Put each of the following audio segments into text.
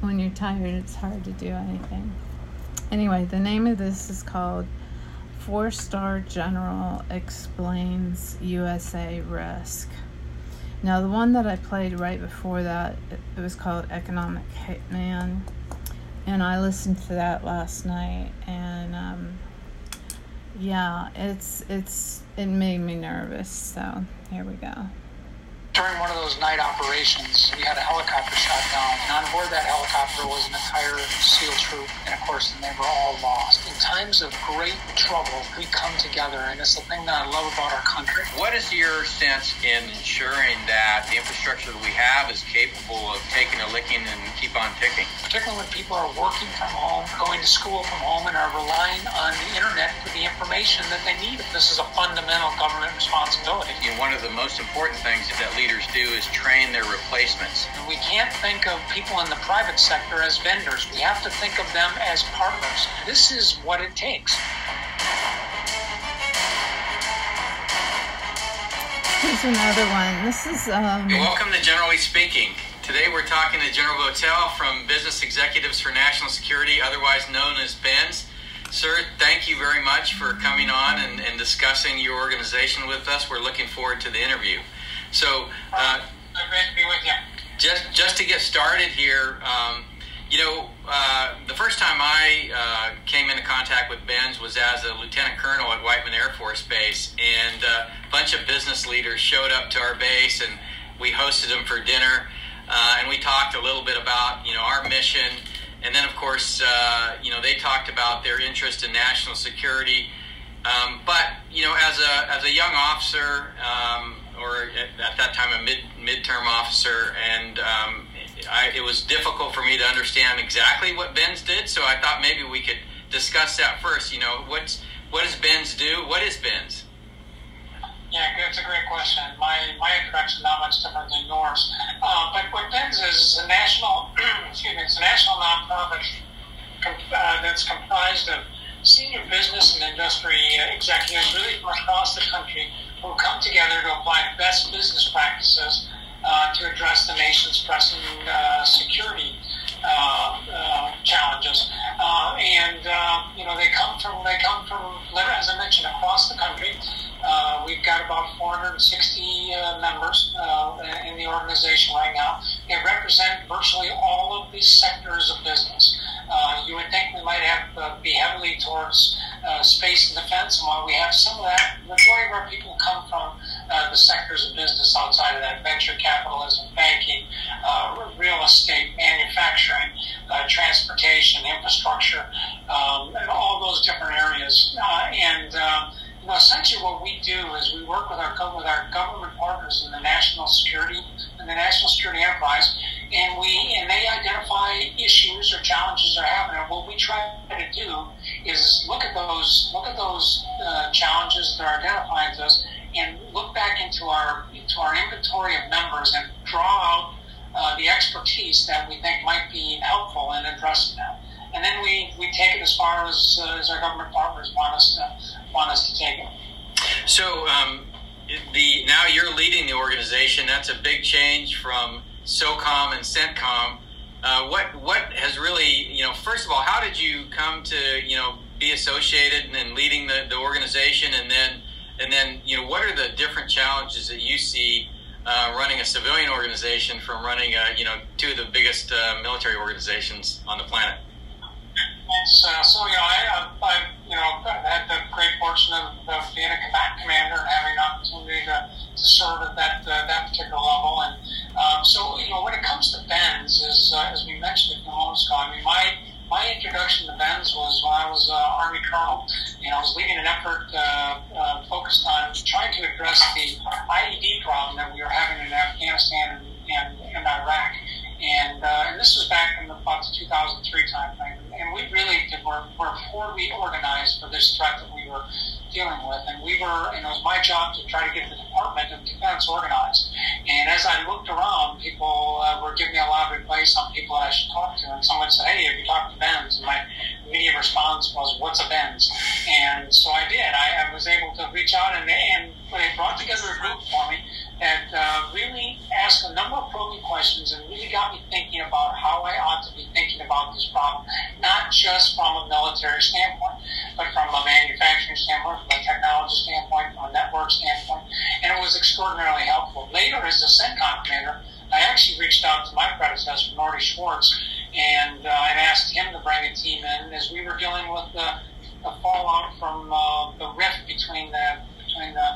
when you're tired, it's hard to do anything. Anyway, the name of this is called Four Star General Explains USA Risk. Now, the one that I played right before that, it was called Economic Hitman, and I listened to that last night, and um, yeah, it's it's it made me nervous. So here we go during one of those night operations, we had a helicopter shot down. And on board that helicopter was an entire SEAL troop, and of course, they were all lost. In times of great trouble, we come together, and it's the thing that I love about our country. What is your sense in ensuring that the infrastructure that we have is capable of taking a licking and keep on ticking? Particularly when people are working from home, going to school from home, and are relying on the internet for the information that they need. This is a fundamental government responsibility. You know, one of the most important things that leaders do is train their replacements. We can't think of people in the private sector as vendors. We have to think of them as partners. This is what it takes. Here's another one. This is. Um... Welcome to Generally Speaking. Today we're talking to General Votel from Business Executives for National Security, otherwise known as BENS. Sir, thank you very much for coming on and, and discussing your organization with us. We're looking forward to the interview. So, uh, great to be with you. Just just to get started here, um, you know, uh, the first time I uh, came into contact with BENS was as a lieutenant colonel at Whiteman Air Force Base, and uh, a bunch of business leaders showed up to our base, and we hosted them for dinner, uh, and we talked a little bit about you know our mission, and then of course uh, you know they talked about their interest in national security. Um, but you know, as a as a young officer, um, or at, that time a mid midterm officer, and um, I, it was difficult for me to understand exactly what BENS did. So I thought maybe we could discuss that first. You know, what's what does BENS do? What is BENS? Yeah, that's a great question. My my introduction not much different than yours. Uh, but what BENS is is a national excuse me, it's a national nonprofit uh, that's comprised of senior business and industry executives really from across the country who come together to apply best business practices uh, to address the nation's pressing uh, security uh, uh challenges. Uh, and uh, you know they come from they come from as I mentioned across the country. we've got about 460 members in the organization right now. They represent virtually all of these sectors of business. Uh, you would think we might have be heavily towards space and defense, and while we have some of that, the majority of our people come from uh, the sectors of business outside of that: venture capitalism, banking, uh, real estate, manufacturing, uh, transportation, infrastructure, um, and all those different areas. and you know, essentially, what we do is we work with our with our government partners in the national security in the national security enterprise and we and they identify issues or challenges they're having. And what we try to do is look at those look at those uh, challenges that are identifying to us, and look back into our into our inventory of members and draw out uh, the expertise that we think might be helpful in addressing that. And then we, we take it as far as, uh, as our government partners want us to want us to take it. So um, the now you're leading the organization. That's a big change from SOCOM and CENTCOM. Uh, what what has really you know? First of all, how did you come to you know be associated and leading the, the organization, and then and then you know what are the different challenges that you see uh, running a civilian organization from running a, you know two of the biggest uh, military organizations on the planet? Uh, so you know, I, I, you know had the great fortune of, of being a combat commander and having an opportunity to, to serve at that uh, that particular level, and um, so, you know, when it comes to BENS, as, uh, as we mentioned a few moments ago, I mean, my, my introduction to BENS was when I was uh, Army Colonel. and I was leading an effort uh, uh, focused on trying to address the IED problem that we were having in Afghanistan and, and, and Iraq. And, uh, and this was back in about the 2003 timeframe. And we really did, were, were poorly organized for this threat that we were dealing with. And we were, and it was my job to try to get the Department of Defense organized. And as I looked around, people uh, were giving me a lot of advice on people that I should talk to. And someone said, hey, have you talked to BENS? And my immediate response was, what's a BENS? And so I did. I, I was able to reach out and, and they brought together a group for me that uh, really asked a number of probing questions and really got me thinking about how I ought to be thinking about this problem, not just from a military standpoint, but from a manufacturing standpoint, from a technology standpoint, from a network standpoint, and it was extraordinarily helpful. Later, as the CENTCOM commander, I actually reached out to my predecessor, Norty Schwartz, and uh, and asked him to bring a team in as we were dealing with the, the fallout from uh, the rift between the between the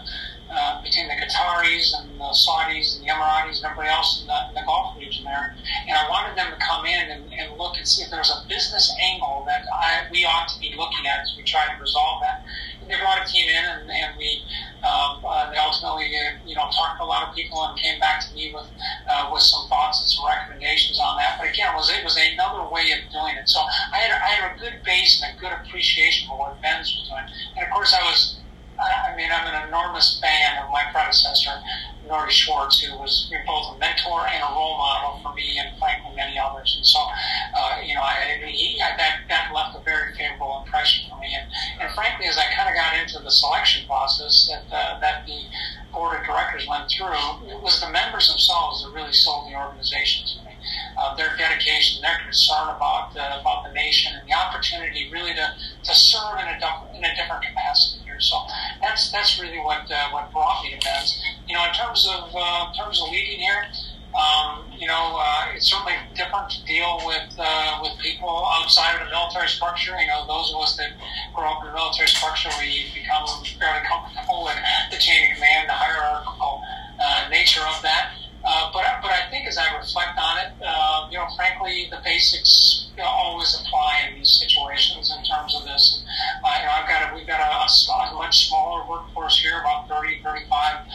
uh, between the Qataris and Saudis and the Emiratis and everybody else in the, in the Gulf region there. And I wanted them to come in and, and look and see if there's a business angle that I, we ought to be looking at as we try to resolve that. And they brought a team in and, and we um, uh, they ultimately uh, you know talked to a lot of people and came back to me with uh, with some thoughts and some recommendations on that. But again, it was it was another way of doing it. So I had, I had a good base and a good appreciation for what BENS was doing. And of course, I was I mean, I'm an enormous fan of my predecessor, Norty Schwartz, who was both a mentor and a role model for me and frankly many others. And so, uh, you know, I, he, that, that left a very favorable impression for me. And, and frankly, as I kind of got into the selection process that, uh, that the board of directors went through, it was the members themselves that really sold the organization to me. Uh, their dedication, their concern about uh, about the nation, and the opportunity really to, to serve in a in a different capacity. So that's that's really what uh, what brought me to BENS. You know, in terms of uh, terms of leading here, um, you know, uh, it's certainly different to deal with uh, with people outside of the military structure. You know, those of us that grow up in the military structure, we become fairly comfortable with the chain of command, the hierarchical uh, nature of that. Uh, but but I think as I reflect on it, uh, you know, frankly, the basics you know, always apply in these situations in terms of this. And, uh, you know, I've got a, we've got a, a, much smaller workforce here, about 30, 35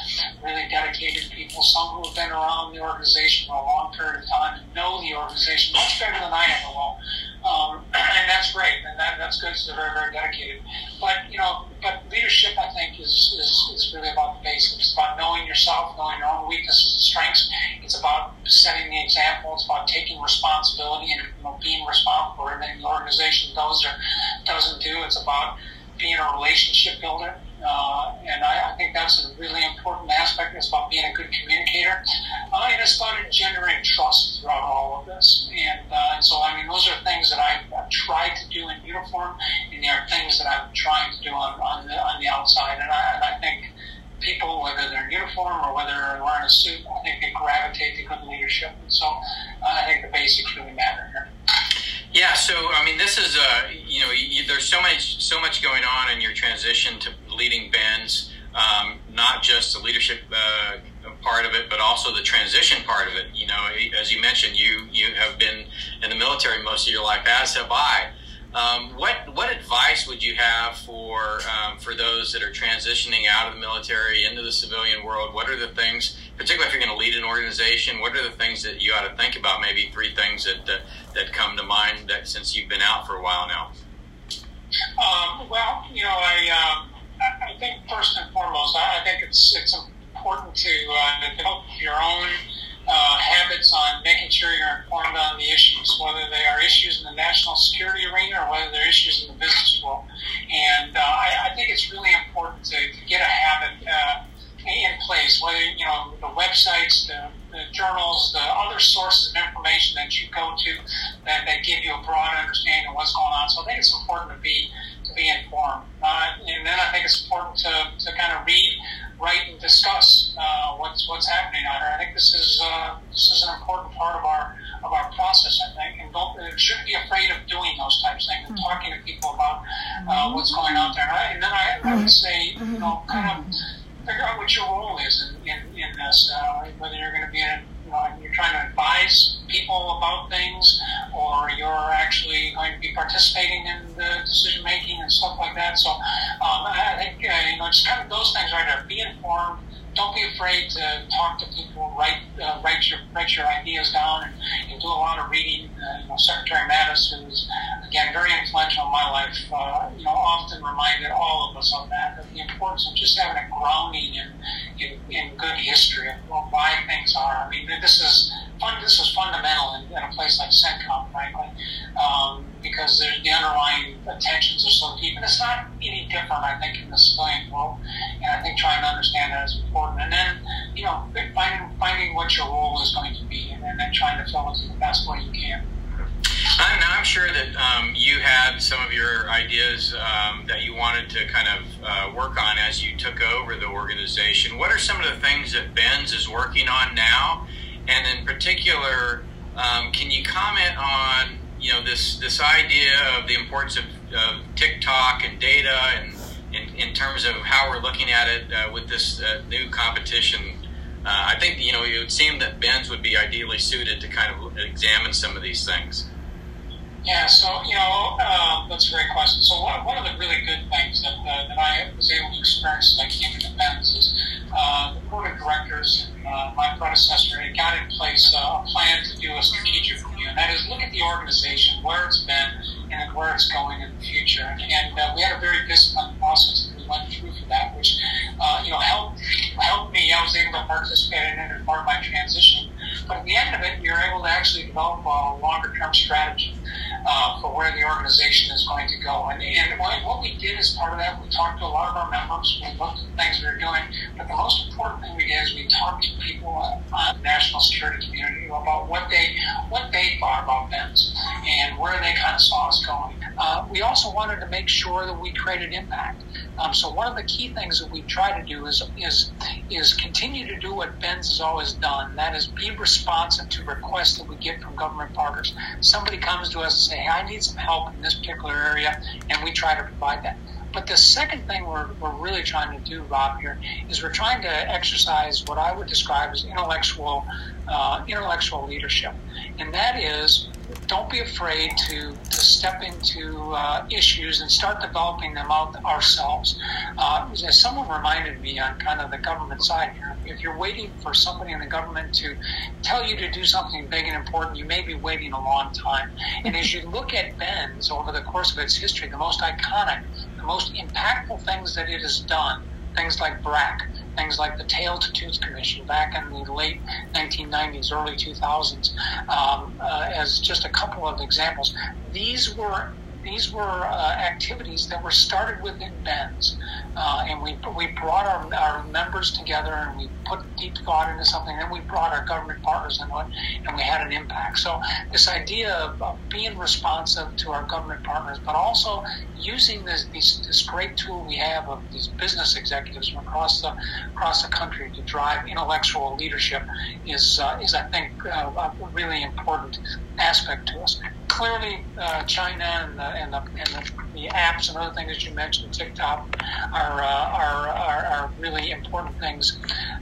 really dedicated people, some who have been around the organization for a long period of time and know the organization much better than I ever will. Um, and that's great, and that, that's good. So they're very, very dedicated. But you know, but leadership, I think, is, is, is really about the basics. It's about knowing yourself, knowing your own weaknesses and strengths. It's about setting the example. It's about taking responsibility and you know, being responsible for everything the organization does or doesn't do. It's about being a relationship builder. Uh, and I, I, think that's a really important aspect. It's about being a good communicator. Uh, and it's about engendering trust throughout all of this. And, uh, and so, I mean, those are things that I've, I've, tried to do in uniform, and there are things that I'm trying to do on, on, the, on the outside. And I, and I think people, whether they're in uniform or whether they're wearing a suit, I think they gravitate to good leadership. And so uh, I think the basics really matter here. Yeah, so I mean, this is uh, you know, you, there's so much so much going on in your transition to leading BENS, um, not just the leadership uh, part of it, but also the transition part of it. You know, as you mentioned, you you have been in the military most of your life, as have I. Um, what what advice would you have for um, for those that are transitioning out of the military into the civilian world? What are the things, particularly if you're going to lead an organization, what are the things that you ought to think about? Maybe three things that that, that come to mind that since you've been out for a while now. Um, well, you know, I um, I think first and foremost, I think it's it's important to uh, develop your own uh, habits on making sure you're informed on the issues, whether they are issues in the national security arena or whether they're issues in the business world. And uh, I, I, think it's really important to, to get a habit uh, in place, whether, you know, the websites, the, the, journals, the other sources of information that you go to that, that give you a broad understanding of what's going on. So I think it's important to be to be informed. Uh, and then I think it's important to, to kind of read write and discuss uh, what's what's happening on her. I think this is uh, this is an important part of our of our process. I think, and don't shouldn't be afraid of doing those types of things and mm-hmm. talking to people about uh, what's going on there. And, I, and then I, I would say, you know, kind of figure out what your role is in, in, in this. Uh, whether you're going to be in you know, you're trying to advise people about things, to be participating in the decision making and stuff like that. So um, I think uh, you know, it's kind of those things right there. Be informed. Don't be afraid to talk to people. Write uh, write your write your ideas down and, and do a lot of reading. Uh, you know, Secretary Mattis, who's again very influential in my life, uh, you know, often reminded all of us of that, of the importance of just having a grounding in in, in good history of why things are. I mean, this is fun. This is fundamental in, in a place like CENTCOM, frankly, um, because the underlying tensions are so deep, and it's not any different, I think, in the civilian world. And I think trying to understand that is important. And then, you know, finding finding what your role is going to be, and then trying to fill it to the best way you can. I'm, I'm sure that um, you had some of your ideas um, that you wanted to kind of uh, work on as you took over the organization. What are some of the things that BENS is working on now? And in particular, um, can you comment on you know this this idea of the importance of, of TikTok and data and in, in, terms of how we're looking at it uh, with this uh, new competition? Uh, I think you know it would seem that BENS would be ideally suited to kind of examine some of these things. Yeah, so you know uh, that's a great question. So one, one of the really good things that, uh, that I was able to experience as I came into BENS is uh, the board of directors and uh, my predecessor had got in place uh, a plan to do a strategic review, and that is look at the organization, where it's been, and where it's going in the future. And uh, we had a very disciplined process that we went through for that, which uh, you know helped helped me. I was able to participate in it as part of my transition. But at the end of it, you're able to actually develop a longer term strategy uh, for where the organization is going to go. And, and what, what we did as part of that, we talked to a lot of our members, we looked at the things we were doing, but the most important thing we did is we talked to people on the national security community about what they what they thought about BENS and where they kind of saw us going. Uh, we also wanted to that we created impact. Um, so one of the key things that we try to do is is is continue to do what BENS has always done. That is be responsive to requests that we get from government partners. Somebody comes to us and say, "Hey, I need some help in this particular area," and we try to provide that. But the second thing we're, we're really trying to do, Rob, here is we're trying to exercise what I would describe as intellectual uh, intellectual leadership, and that is don't be afraid to, to step into uh, issues and start developing them out ourselves. Uh, as someone reminded me on kind of the government side here, if you're waiting for somebody in the government to tell you to do something big and important, you may be waiting a long time. And as you look at BENS over the course of its history, the most iconic, the most impactful things that it has done, things like BRAC, things like the Tail to Tooth Commission back in the late 1990s, early 2000s, um, uh, as just a couple of examples. These were these were uh, activities that were started within BENS, uh, and we we brought our, our members together and we put deep thought into something. And then we brought our government partners into it, and we had an impact. So this idea of, of being responsive to our government partners, but also using this, this, this great tool we have of these business executives from across the across the country to drive intellectual leadership is uh, is I think uh, a really important aspect to us. Clearly, uh, China and the, and, the, and the, the, apps and other things that you mentioned, TikTok, are, uh, are, are, are really important things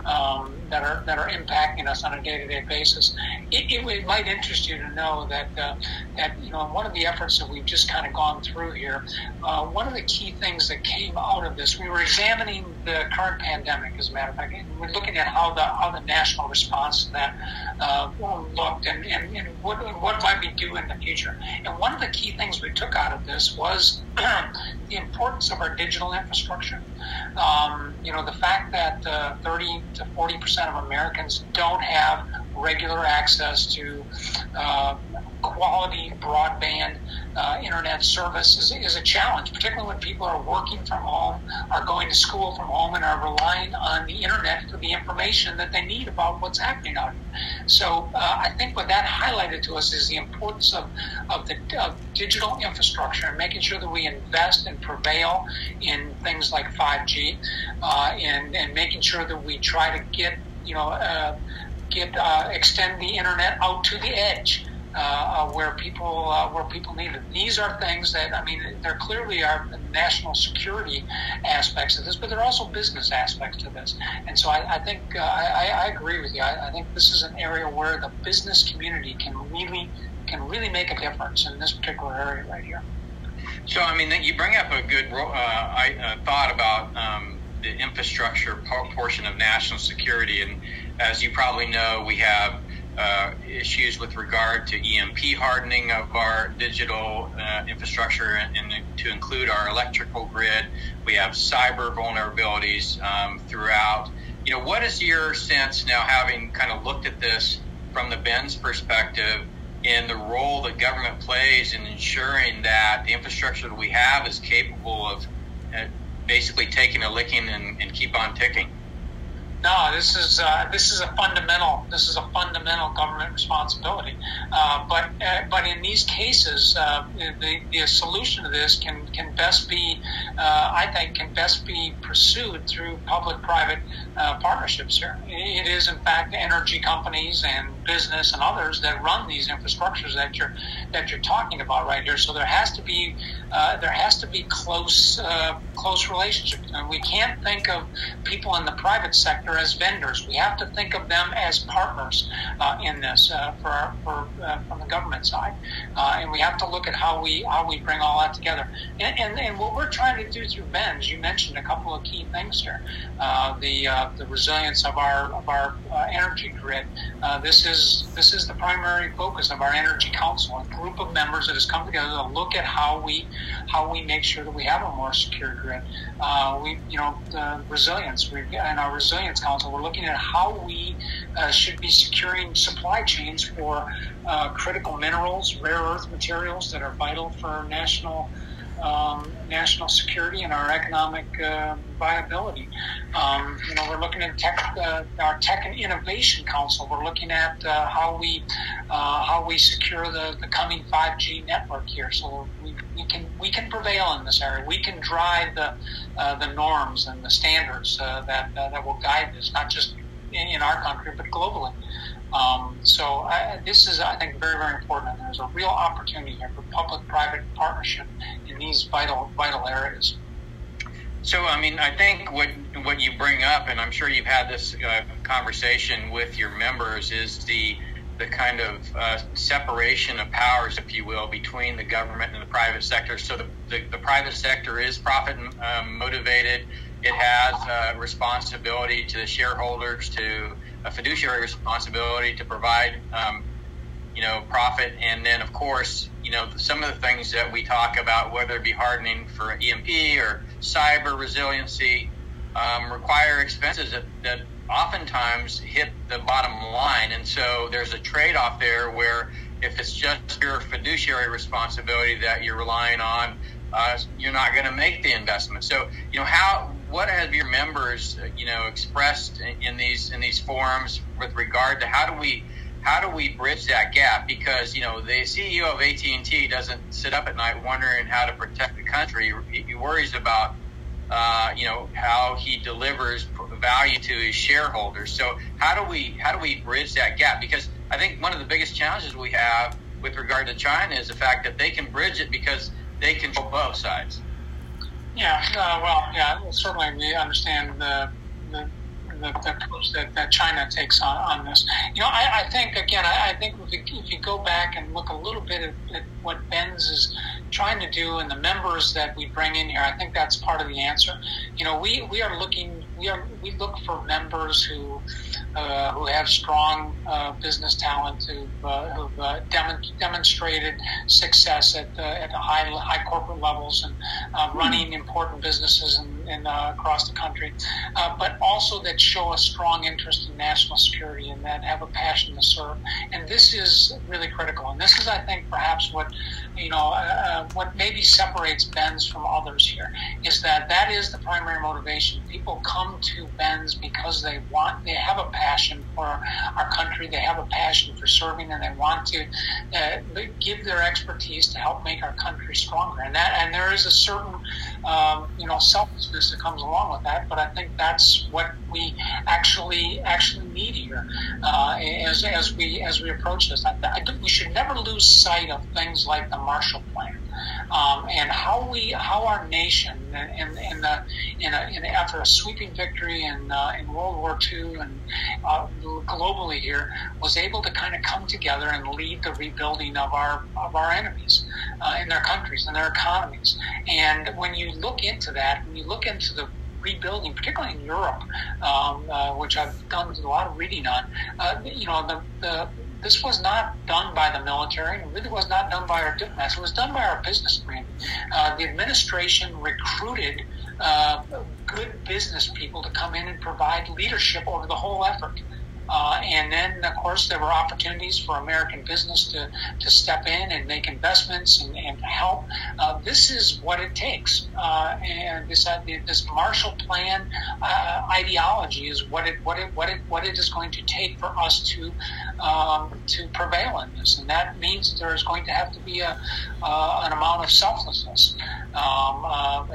um, that are that are impacting us on a day-to-day basis. It, it, it might interest you to know that uh, that you know one of the efforts that we've just kind of gone through here, uh, one of the key things that came out of this, we were examining the current pandemic, as a matter of fact, and we're looking at how the how the national response to that uh, looked and, and, and what what might we do in the future. And one of the key things we took out of this was the importance of our digital infrastructure. Um, you know, the fact that uh, 30 to 40 percent of Americans don't have regular access to uh, quality broadband uh, internet service is, is, a challenge, particularly when people are working from home, are going to school from home, and are relying on the internet for the information that they need about what's happening out here. So uh, I think what that highlighted to us is the importance of, of the of digital infrastructure and making sure that we invest and prevail in things like 5G uh, and, and making sure that we try to get, you know, uh, get uh, extend the internet out to the edge. Uh, uh, where people uh, where people need it. These are things that I mean, there clearly are national security aspects of this, but there are also business aspects to this. And so I, I think uh, I, I, agree with you. I, I, think this is an area where the business community can really can really make a difference in this particular area right here. So I mean, you bring up a good uh, I, uh, thought about. Um, the infrastructure portion of national security, and as you probably know, we have uh, issues with regard to EMP hardening of our digital uh, infrastructure and, and, to include our electrical grid. We have cyber vulnerabilities um, throughout. You know, what is your sense now, having kind of looked at this from the BENS perspective, in the role that government plays in ensuring that the infrastructure that we have is capable of uh, basically taking a licking and, and keep on ticking? No, this is uh, this is a fundamental this is a fundamental government responsibility. Uh, but uh, but in these cases, uh, the, the solution to this can can best be uh, I think can best be pursued through public-private uh, partnerships. Here, it is in fact energy companies and business and others that run these infrastructures that you're that you're talking about right here. So there has to be there has to be close close relationships. And we can't think of people in the private sector as vendors. We have to think of them as partners uh, in this uh, for, our, for uh, from the government side, uh, and we have to look at how we how we bring all that together. And, and, and what we're trying to do through BENS, you mentioned a couple of key things here: uh, the uh, the resilience of our of our energy grid. this is this is the primary focus of our energy council, a group of members that has come together to look at how we how we make sure that we have a more secure grid. we you know the resilience we and our resilience Council, we're looking at how we uh, should be securing supply chains for uh, critical minerals, rare earth materials that are vital for national um, national security and our economic uh, viability. Um, you know, we're looking at tech, uh, our Tech and Innovation Council. We're looking at uh, how we uh, how we secure the, the coming 5G network here. So we, we can we can prevail in this area. We can drive the uh, the norms and the standards uh, that that will guide this, not just in, in our country but globally. Um, so I, this is, I think, very, very important. And there's a real opportunity here for public-private partnership in these vital, vital areas. So, I mean, I think what what you bring up, and I'm sure you've had this uh, conversation with your members, is the the kind of uh, separation of powers, if you will, between the government and the private sector. So the, the, the private sector is profit um, motivated. It has a uh, responsibility to the shareholders to a fiduciary responsibility to provide, um, you know, profit. And then, of course, you know, some of the things that we talk about, whether it be hardening for EMP or cyber resiliency, um, require expenses that, that oftentimes hit the bottom line. And so there's a trade off there where if it's just your fiduciary responsibility that you're relying on, uh, you're not going to make the investment. So, you know, how what have your members, you know, expressed in, these in these forums with regard to how do we how do we bridge that gap? Because you know the CEO of AT and T doesn't sit up at night wondering how to protect the country. He worries about uh, you know how he delivers value to his shareholders. So how do we how do we bridge that gap? Because I think one of the biggest challenges we have with regard to China is the fact that they can bridge it because they control both sides. Yeah, uh, well, yeah, certainly we understand the, the, the, the approach that, that China takes on, on this. You know, I, I think, again, I, I think if you, if you go back and look a little bit at, at what BENS is trying to do and the members that we bring in here, I think that's part of the answer. You know, we, we are looking, we are, we look for members who, uh, who have strong uh, business talent, who've, uh, who've uh, dem- demonstrated success at, at high, high corporate levels and uh, running important businesses in, in uh, across the country, uh, but also that show a strong interest in national security and that have a passion to serve. And this is really critical. And this is, I think, perhaps what you know, uh, uh, what maybe separates BENS from others here is that that is the primary motivation. People come to BENS because they want, they have a passion for our country. They have a passion for serving, and they want to uh, give their expertise to help make our country stronger. And that, and there is a certain, um, you know, selflessness that comes along with that. But I think that's what we actually actually need here uh, as as we as we approach this. I, I, we should never lose sight of things like the Marshall Plan um, and how we, how our nation, in, in the, in, a, in after a sweeping victory in, uh, in World War II and uh, globally here, was able to kind of come together and lead the rebuilding of our of our enemies uh, in their countries and their economies. And when you look into that, when you look into the rebuilding, particularly in Europe, um, uh, which I've done a lot of reading on. Uh, you know, the, the this was not done by the military, and it really was not done by our diplomats. It was done by our businessmen. Uh, the administration recruited uh, good business people to come in and provide leadership over the whole effort. Uh, and then, of course, there were opportunities for American business to, to step in and make investments and, and help. Uh, this is what it takes. Uh, and this uh, this Marshall Plan uh, ideology is what it what it what it what it is going to take for us to um, to prevail in this, and that means there is going to have to be a uh, an amount of selflessness um,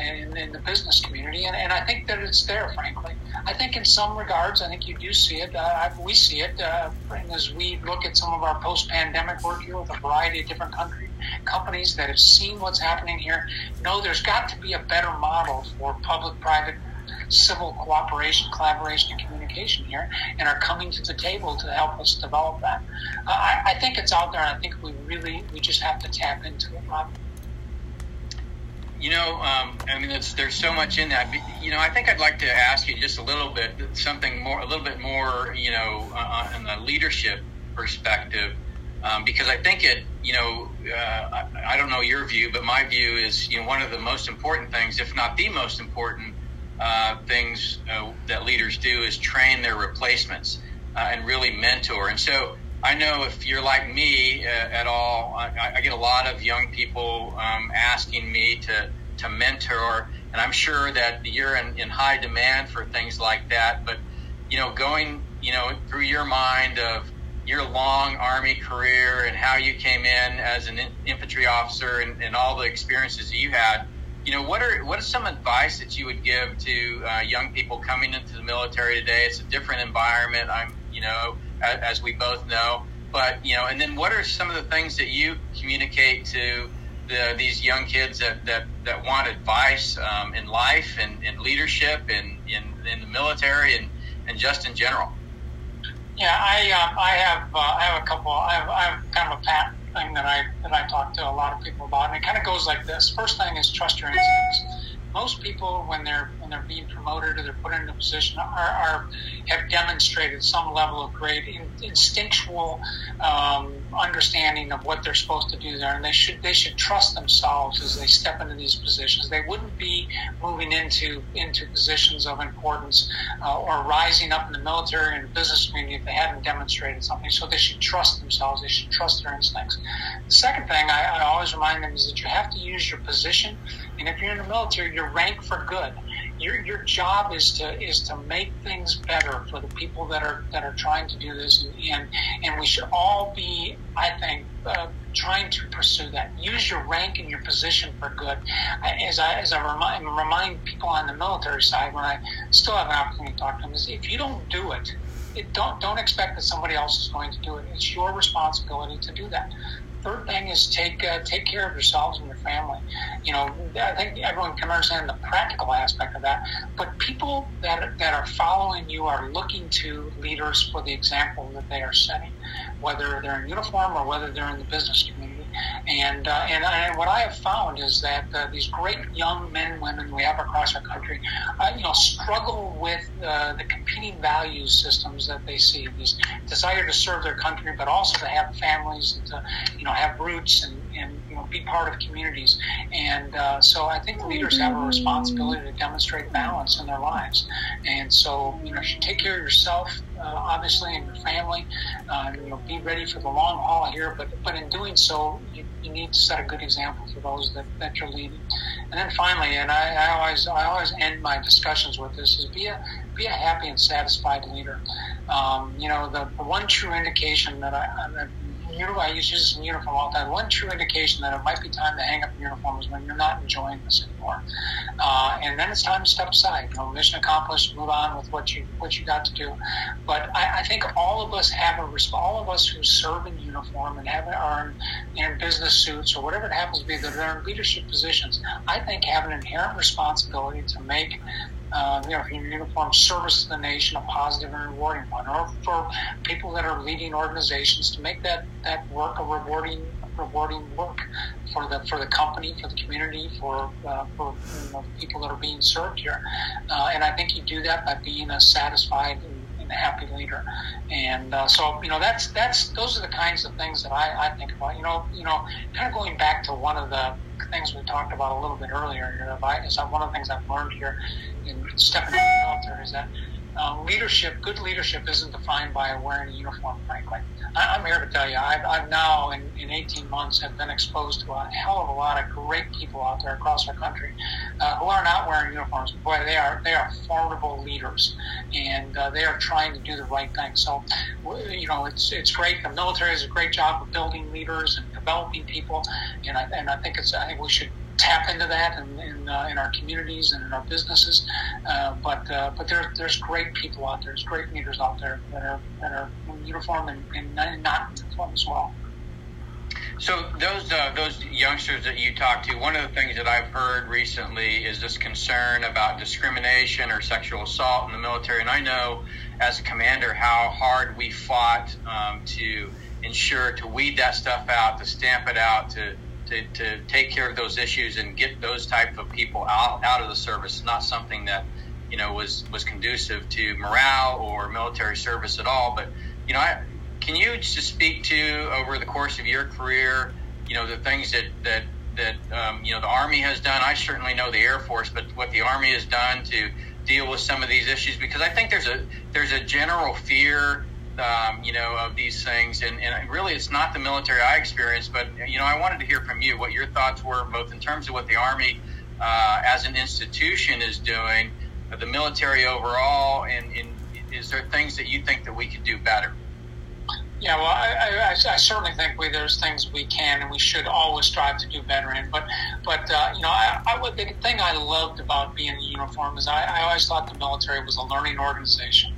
in, in, the business community, and, and I think that it's there, frankly. I think in some regards, I think you do see it. Uh, we see it uh, as we look at some of our post-pandemic work here with a variety of different country, companies that have seen what's happening here. Know there's got to be a better model for public-private civil cooperation, collaboration, and communication here, and are coming to the table to help us develop that. Uh, I, I, think it's out there, and I think we really we just have to tap into it. You know, um, I mean, there's so much in that. You know, I think I'd like to ask you just a little bit, something more, a little bit more, you know, uh, in the leadership perspective, um, because I think it, you know, uh, I, I, don't know your view, but my view is, you know, one of the most important things, if not the most important uh, things uh, that leaders do, is train their replacements uh, and really mentor. And so, I know if you're like me uh, at all, I, I, get a lot of young people um, asking me to, to mentor, and I'm sure that you're in, in high demand for things like that. But, you know, going, you know, through your mind of your long Army career and how you came in as an infantry officer and, and all the experiences that you had, you know, what are what is some advice that you would give to uh, young people coming into the military today? It's a different environment. I'm, you know, as we both know. But you know, and then what are some of the things that you communicate to the, these young kids that, that, that want advice um, in life and in leadership and in, in the military and, and just in general? Yeah, I um, I have uh, I have a couple. I have, I have kind of a pat thing that I that I talk to a lot of people about, and it kind of goes like this. First thing is trust your instincts most people when they're they're being promoted or they're put into a position are, are have demonstrated some level of great in, instinctual um, understanding of what they're supposed to do there, and they should they should trust themselves as they step into these positions. They wouldn't be moving into into positions of importance uh, or rising up in the military and business community if they hadn't demonstrated something. So they should trust themselves. They should trust their instincts. The second thing I, I always remind them is that you have to use your position and if you're in the military, you're ranked for good. Your, your job is to is to make things better for the people that are that are trying to do this, and and, and we should all be, I think, uh, trying to pursue that. Use your rank and your position for good. As I as I remind remind people on the military side when I still have an opportunity to talk to them is if you don't do it, it don't don't expect that somebody else is going to do it. It's your responsibility to do that third thing is take uh, take care of yourselves and your family. You know, I think everyone can understand the practical aspect of that, but people that that are following you are looking to leaders for the example that they are setting, whether they're in uniform or whether they're in the business community. And uh, and, what I have found is that uh, these great young men and women we have across our country, uh, you know, struggle with uh, the competing values systems that they see. This desire to serve their country, but also to have families and to you know have roots and, and you know be part of communities. And uh, so I think leaders have a responsibility to demonstrate balance in their lives. And so you know, you take care of yourself uh, obviously, and your family. Uh, you know, be ready for the long haul here, but but in doing so, you, you need to set a good example for those that, that you're leading. And then finally, and I, I always I always end my discussions with this is be a be a happy and satisfied leader. Um, you know, the, the one true indication that I, that I use this uniform all the time. One true indication that it might be time to hang up your uniform is when you're not enjoying this anymore, uh, and then it's time to step aside. You know, mission accomplished, move on with what you what you got to do. But I, I think all of us have a all of us who serve in uniform and have are in business suits or whatever it happens to be that are in leadership positions. I think have an inherent responsibility to make uh, you know, in uniform service to the nation a positive and rewarding one, or for people that are leading organizations to make that, that work a rewarding rewarding work for the for the company, for the community, for uh, for you know, people that are being served here. Uh, and I think you do that by being a satisfied and, and happy leader. And uh, so you know that's that's those are the kinds of things that I, I think about. You know, you know, kind of going back to one of the things we talked about a little bit earlier. You is one of the things I've learned here in stepping into the military is that uh, leadership, good leadership, isn't defined by wearing a uniform. Frankly, I, am here to tell you, I've, I've now in, in 18 months have been exposed to a hell of a lot of great people out there across our country uh, who are not wearing uniforms. Boy, they are they are formidable leaders, and uh, they are trying to do the right thing. So, you know, it's it's great. The military does a great job of building leaders and developing people, and I, and I think it's I think we should tap into that in, in, uh, in our communities and in our businesses. Uh, but uh, but there, there's great people out there. There's great leaders out there that are that are in uniform and, and not in uniform as well. So those uh, those youngsters that you talk to, one of the things that I've heard recently is this concern about discrimination or sexual assault in the military. And I know, as a commander, how hard we fought um, to ensure to weed that stuff out, to stamp it out, to to, to take care of those issues and get those type of people out, out of the service. Not something that you know was was conducive to morale or military service at all. But you know, I, can you just speak to over the course of your career, you know, the things that that that um, you know the Army has done? I certainly know the Air Force, but what the Army has done to deal with some of these issues because I think there's a there's a general fear um, you know, of these things. And, and really, it's not the military I experienced, but, you know, I wanted to hear from you what your thoughts were, both in terms of what the Army uh, as an institution is doing, the military overall, and, and is there things that you think that we could do better? Yeah, well, I, I, I certainly think we, there's things we can and we should always strive to do better in. But, but uh, you know, I, I, the thing I loved about being in uniform is I, I always thought the military was a learning organization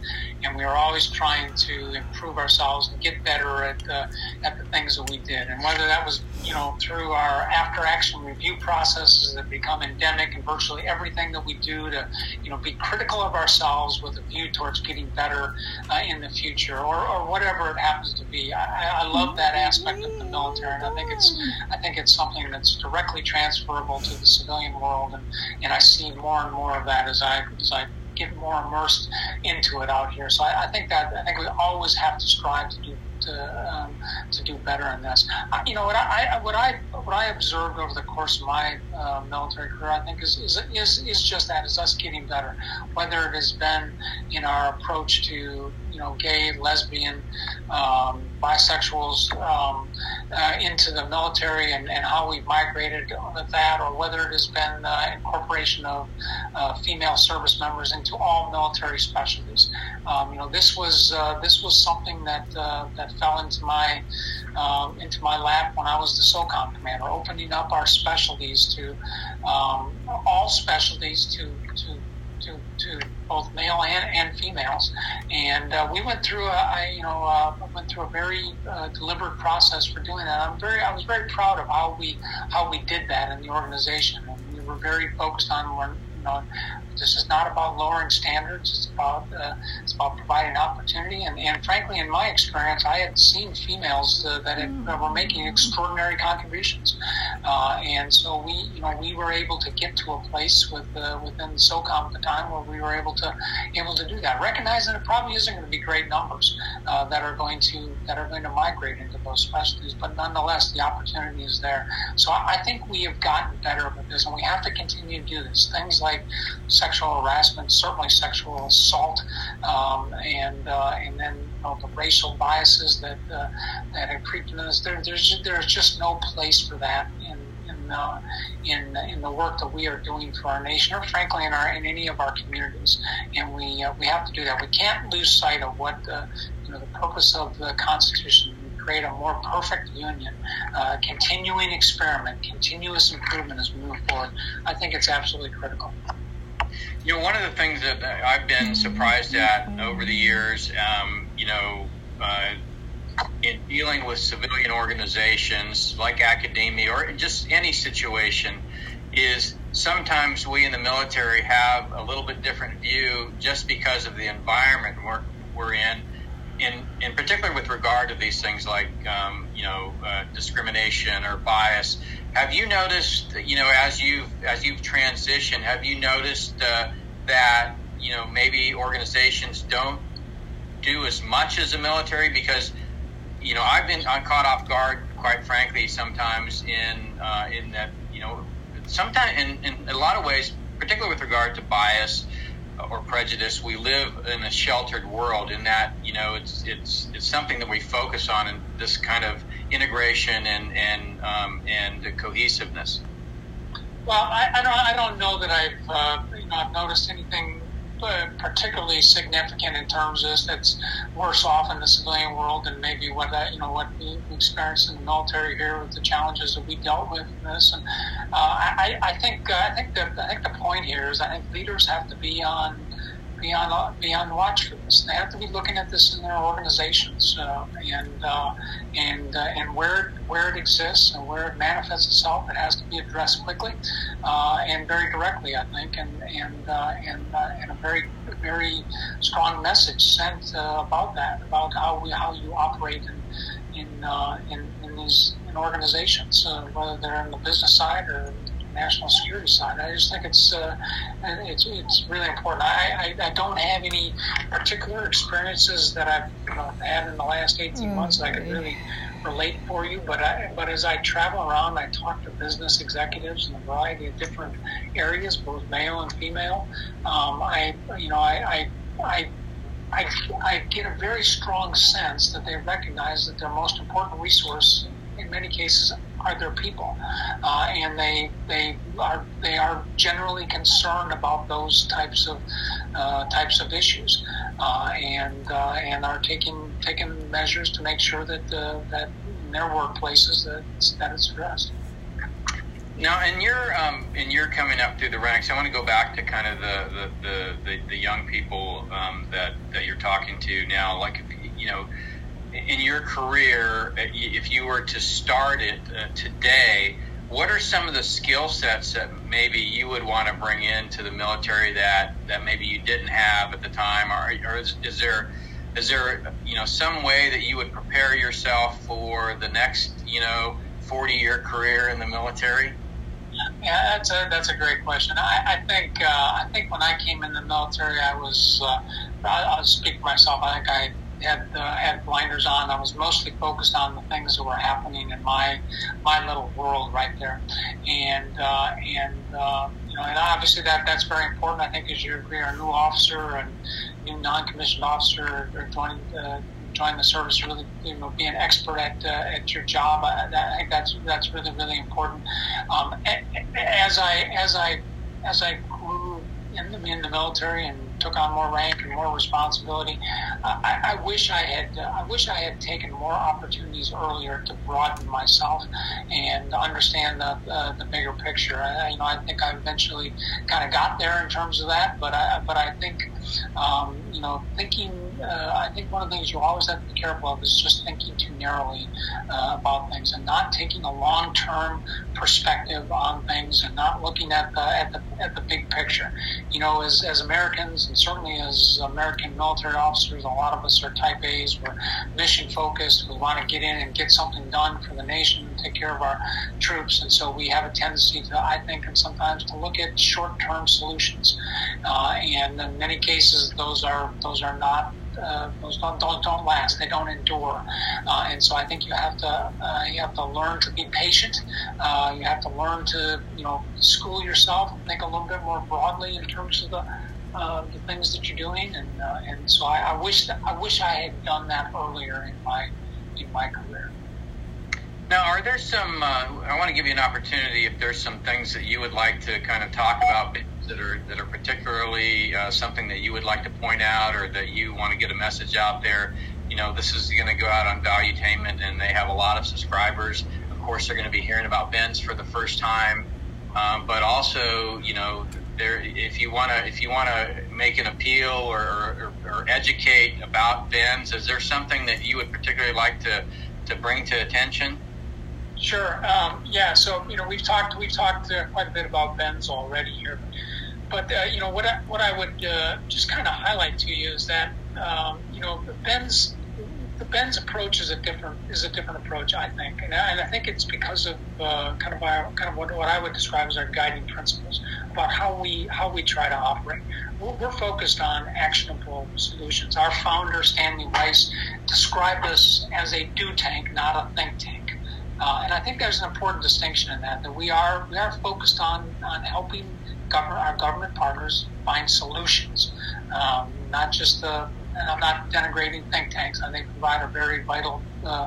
and we were always trying to improve ourselves and get better at the, at the things that we did. And whether that was, you know, through our after action review processes that become endemic in virtually everything that we do to, you know, be critical of ourselves with a view towards getting better uh, in the future or, or whatever it happens to be. I, I love that aspect of the military, and I think it's I think it's something that's directly transferable to the civilian world, and, and I see more and more of that as I as I get more immersed into it out here. So I, I think that I think we always have to strive to do to um, to do better in this. I, you know what I, what I what I observed over the course of my uh, military career, I think is, is is is just that is us getting better. Whether it has been in our approach to you know gay, lesbian, um, bisexuals um, uh, into the military and, and how we've migrated with that, or whether it has been uh, incorporation of uh, female service members into all military specialties. Um, you know, this was uh, this was something that uh, that fell into my um, into my lap when I was the SOCOM commander, opening up our specialties to um, all specialties to to to, to both male and, and females. And uh, we went through a, you know, uh, went through a very uh, deliberate process for doing that. I'm very, I was very proud of how we, how we did that in the organization. And we were very focused on, you know, this is not about lowering standards. It's about uh, it's about providing opportunity. And, and frankly, in my experience, I had seen females uh, that, had, that were making extraordinary contributions. Uh, and so we, you know, we were able to get to a place with uh, within SOCOM at the time where we were able to able to do that, recognizing it probably isn't going to be great numbers uh, that are going to that are going to migrate into those specialties, but nonetheless, the opportunity is there. So I think we have gotten better with this, and we have to continue to do this. Things like sexual harassment, certainly sexual assault, um, and uh, and then you know, the racial biases that uh, that have creeped into this. There, there's there's just no place for that in in, uh, in in the work that we are doing for our nation, or frankly in our in any of our communities. And we uh, we have to do that. We can't lose sight of what the you know the purpose of the Constitution create a more perfect union, uh, continuing experiment, continuous improvement as we move forward. I think it's absolutely critical. You know, one of the things that I've been surprised at over the years, um, you know, uh, in dealing with civilian organizations like academia or just any situation, is sometimes we in the military have a little bit different view just because of the environment we're, we're in. In, in particular, with regard to these things like um, you know uh, discrimination or bias, have you noticed, you know, as you've as you've transitioned, have you noticed uh, that you know maybe organizations don't do as much as the military because you know I've been I'm caught off guard, quite frankly, sometimes in uh, in that you know sometimes in, in a lot of ways, particularly with regard to bias. Or prejudice. We live in a sheltered world in that, you know, it's, it's, it's something that we focus on in this kind of integration and, and, um, and cohesiveness. Well, I, I, don't, I don't know that I've, uh, you know, I've noticed anything particularly significant in terms of this that's worse off in the civilian world than maybe what that, you know what we experienced in the military here with the challenges that we dealt with in this. And uh, I, I think uh, I think the I think the point here is I think leaders have to be on be on be on watch for this. They have to be looking at this in their organizations uh, and uh, and uh, and where where it exists and where it manifests itself. It has to be addressed quickly uh, and very directly, I think, and and uh, and, uh, and a very very strong message sent about that, about how we how you operate in in in, in these in organizations, whether they're in the business side or national security side. I just think it's uh, it's, it's really important. I, I, I, don't have any particular experiences that I've you know, had in the last 18 mm-hmm. months that I could really relate for you. But I, but as I travel around, I talk to business executives in a variety of different areas, both male and female. Um, I you know I, I, I I, I, get a very strong sense that they recognize that their most important resource in many cases are their people, uh, and they they are they are generally concerned about those types of uh, types of issues, uh, and uh, and are taking taking measures to make sure that uh, that in their workplaces that that it's addressed. Now, in your um, in your coming up through the ranks, I want to go back to kind of the the, the, the, the young people um, that that you're talking to now. Like, you know, in your career, uh, if you were to start it uh, today, what are some of the skill sets that maybe you would want to bring into the military that, that maybe you didn't have at the time, or, or is, is there is there you know some way that you would prepare yourself for the next you know 40 year career in the military? Yeah, that's a that's a great question. I, I think uh, I think when I came in the military, I was uh, I'll speak for myself. I think I had uh, had blinders on. I was mostly focused on the things that were happening in my my little world right there, and uh, and uh, you know, and obviously that that's very important. I think as you're, you're a new officer and new non-commissioned officer or joining uh, join the service, really you know be an expert at uh, at your job. I, I think that's that's really really important. Um, as I as I as I grew in the, in the military and took on more rank and more responsibility. I, I wish I had. Uh, I wish I had taken more opportunities earlier to broaden myself and understand the uh, the bigger picture. I, you know, I think I eventually kind of got there in terms of that, but I but I think um, you know thinking. Uh, I think one of the things you always have to be careful of is just thinking too narrowly uh, about things and not taking a long term perspective on things and not looking at the at the at the big picture. You know, as as Americans and certainly as American military officers, a lot of us are type A's. We're mission focused. We want to get in and get something done for the nation and take care of our troops. And so we have a tendency to, I think, and sometimes to look at short term solutions. Uh, and in many cases, those are those are not uh, those don't, don't, last. They don't endure, uh, and so I think you have to uh, you have to learn to be patient. Uh, you have to learn to you know school yourself, and think a little bit more broadly in terms of the uh, the things that you're doing, and uh, and so I, I wish that, I wish I had done that earlier in my in my career. Now, are there some? Uh, I want to give you an opportunity if there's some things that you would like to kind of talk about that are that are particularly uh, something that you would like to point out, or that you want to get a message out there. You know, this is going to go out on Valuetainment, and they have a lot of subscribers. Of course, they're going to be hearing about BENS for the first time, um, but also, you know, there if you want to if you want to make an appeal or, or, or, educate about BENS is there something that you would particularly like to to bring to attention sure um, yeah so you know we've talked we've talked uh, quite a bit about BENS already here but uh, you know what I, what I would uh, just kind of highlight to you is that um, you know BENS the BENS approach is a different is a different approach, I think, and I, and I think it's because of uh, kind of our kind of what, what I would describe as our guiding principles about how we how we try to operate. We're, we're focused on actionable solutions. Our founder Stanley Weiss described us as a do tank, not a think tank. Uh, and I think there's an important distinction in that that we are we are focused on on helping government our government partners find solutions, um, not just the. And I'm not denigrating think tanks. I think provide a very vital uh,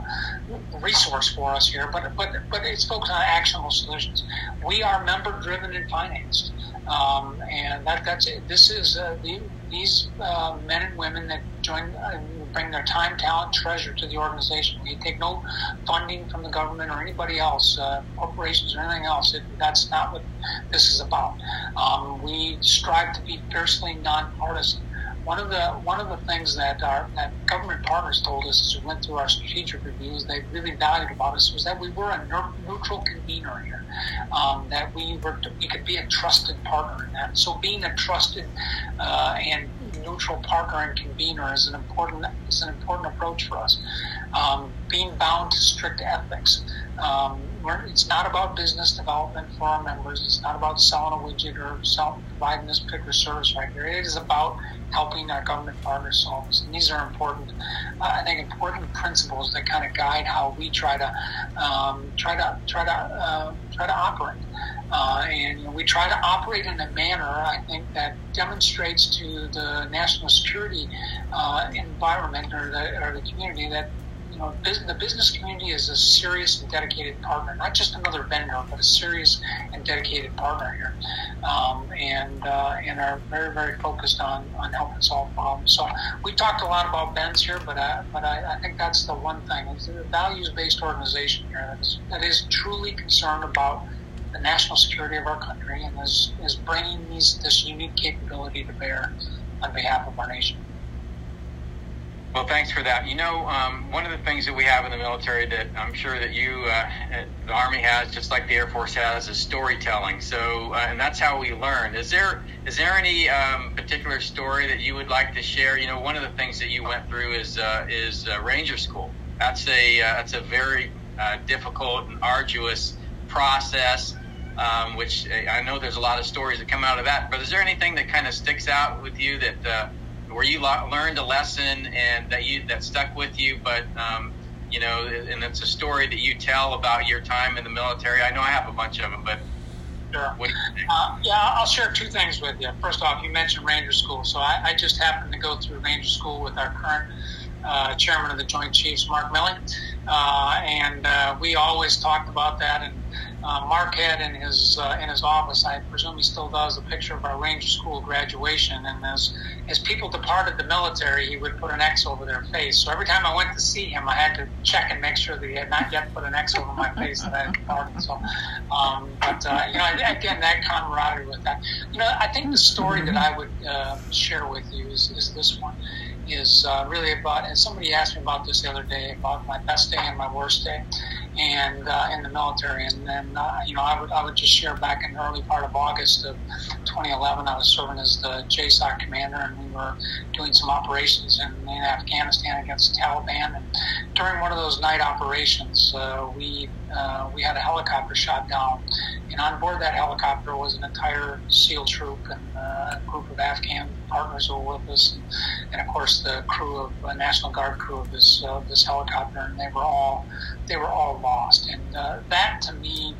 resource for us here, but but but it's focused on actionable solutions. We are member driven and financed, um, and that that's it. This is uh, the, these uh, men and women that join uh, bring their time, talent, treasure to the organization. We take no funding from the government or anybody else, uh, corporations or anything else. It, that's not what this is about. Um, we strive to be fiercely nonpartisan. One of the one of the things that our that government partners told us as we went through our strategic reviews, they really valued about us was that we were a neutral convener here, um, that we were we could be a trusted partner in that. So being a trusted uh, and neutral partner and convener is an important is an important approach for us. Um, being bound to strict ethics. Um, it's not about business development for our members. It's not about selling a widget or selling, providing this particular service right here. It is about helping our government partners solve this. And these are important, uh, I think, important principles that kind of guide how we try to um, try to try to uh, try to operate. Uh, and you know, we try to operate in a manner, I think, that demonstrates to the national security uh, environment or the, or the community that you know, the business community is a serious and dedicated partner, not just another vendor, but a serious and dedicated partner here, um, and uh, and are very very focused on, on helping solve problems. So we talked a lot about BENS here, but I, but I, I think that's the one thing is a values based organization here that is, that is truly concerned about the national security of our country and is, is bringing these, this unique capability to bear on behalf of our nation. Well, thanks for that. You know, um, one of the things that we have in the military that I'm sure that you, uh, the Army has, just like the Air Force has, is storytelling. So, uh, and that's how we learn. Is there is there any um, particular story that you would like to share? You know, one of the things that you went through is uh, is uh, Ranger School. That's a uh, that's a very uh, difficult and arduous process. Um, which I know there's a lot of stories that come out of that. But is there anything that kind of sticks out with you that where you lo- learned a lesson and that you that stuck with you, but um, you know, and it's a story that you tell about your time in the military. I know I have a bunch of them, but Sure. Uh, yeah, I'll share two things with you. First off, you mentioned Ranger School. So I, I just happened to go through Ranger School with our current uh, chairman of the Joint Chiefs, Mark Milley. Uh, and uh, we always talked about that. And uh, Mark had in his uh, in his office, I presume he still does, a picture of our Ranger School graduation. And as as people departed the military, he would put an X over their face. So every time I went to see him, I had to check and make sure that he had not yet put an X over my face that I had departed. So, um, but uh, you know, again, that camaraderie with that. You know, I think the story that I would uh, share with you is, is this one is uh, really about, and somebody asked me about this the other day about my best day and my worst day, and uh, in the military. And then, uh, you know, I would I would just share back in the early part of August of 2011, I was serving as the JSOC commander, and we were doing some operations in, in Afghanistan against the Taliban. And during one of those night operations, uh, we uh, we had a helicopter shot down, and on board that helicopter was an entire SEAL troop and uh, a group of Afghan partners were with us, and, and of course the crew of uh, National Guard crew of this uh, this helicopter, and they were all they were all lost. And uh, that to me,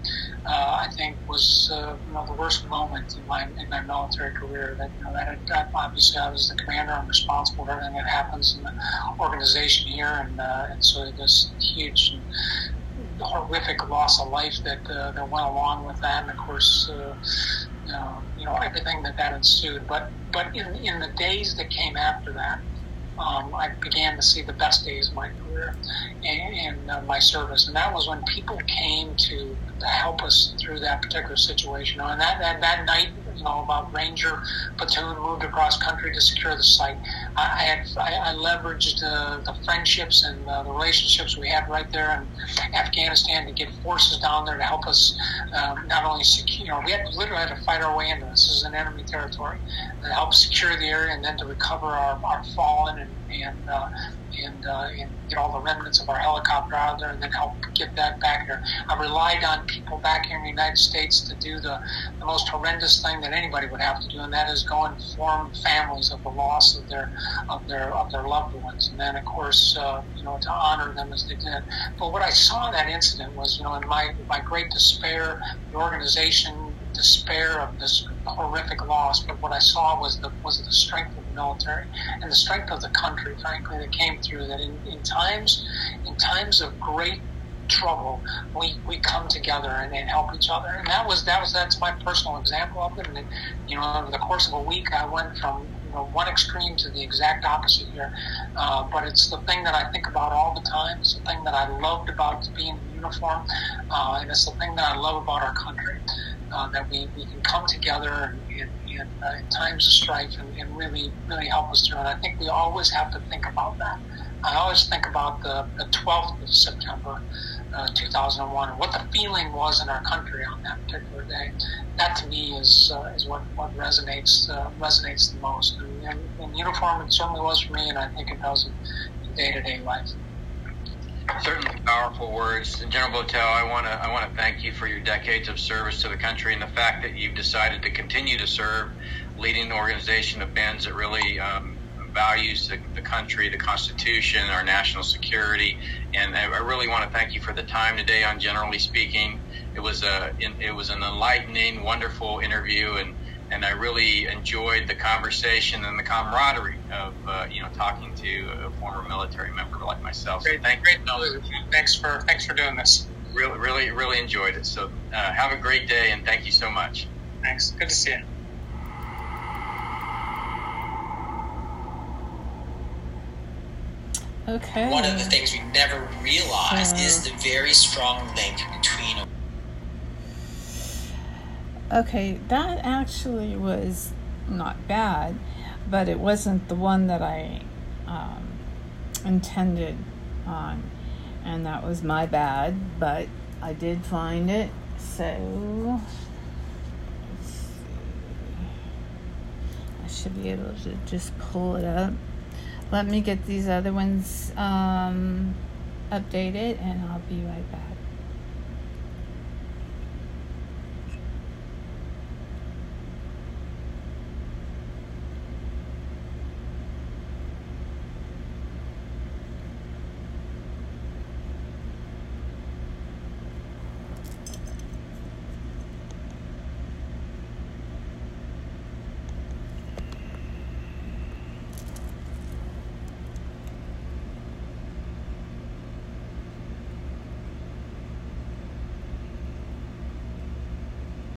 uh, I think, was uh, you know the worst moment in my in my military career. That you know that, that obviously I was the commander, I'm responsible for everything that happens in the organization here, and uh, and so this huge. And, horrific loss of life that uh, that went along with that, and of course, uh, know, you know everything that that ensued. But but in in the days that came after that, um, I began to see the best days of my career and, uh, my service, and that was when people came to, to help us through that particular situation. And that that, that night you know, about Ranger platoon moved across country to secure the site. I, I had I, I leveraged uh, the friendships and uh, the relationships we had right there in Afghanistan to get forces down there to help us um, not only secure. You know, we had literally had to fight our way into this. This is an enemy territory to help secure the area and then to recover our, our fallen and and uh, and, uh, and get all the remnants of our helicopter out there and then help get that back here. I relied on people back here in the United States to do the, the most horrendous thing that anybody would have to do, and that is go and form families of the loss of their of their of their loved ones, and then of course uh, you know to honor them as they did. But what I saw in that incident was you know in my my great despair, the organization despair of this horrific loss, but what I saw was the was the strength of military and the strength of the country, frankly, that came through. That in, in times in times of great trouble, we, we come together and, and help each other. And that was that was that's my personal example of it. And you know, over the course of a week, I went from one extreme to the exact opposite here. Uh, but it's the thing that I think about all the time. It's the thing that I loved about being in uniform, uh, and it's the thing that I love about our country uh, that we, we can come together in, in, uh, in times of strife and, and, really, really help us through. And I think we always have to think about that. I always think about the, the 12th of September, uh, 2001, and what the feeling was in our country on that particular day. That to me is uh, is what, what resonates uh, resonates the most. And, and, and uniform it certainly was for me, and I think it does in day to day life certainly powerful words. General Votel, I want to I want to thank you for your decades of service to the country and the fact that you've decided to continue to serve, leading an organization of BENS that really um, values the, the, country, the Constitution, our national security. And I, I really want to thank you for the time today on Generally Speaking. It was a it was an enlightening, wonderful interview and and I really enjoyed the conversation and the camaraderie of uh, you know talking to a former military member like myself. Great, so thank, great knowledge. Thanks for thanks for doing this. Really, really, really enjoyed it. So uh, have a great day and thank you so much. Thanks. Good to see you. Okay. One of the things we never realize is the very strong link between Okay, that actually was not bad, but it wasn't the one that I um, intended on, and that was my bad, but I did find it, so I should be able to just pull it up. Let me get these other ones um, updated, and I'll be right back.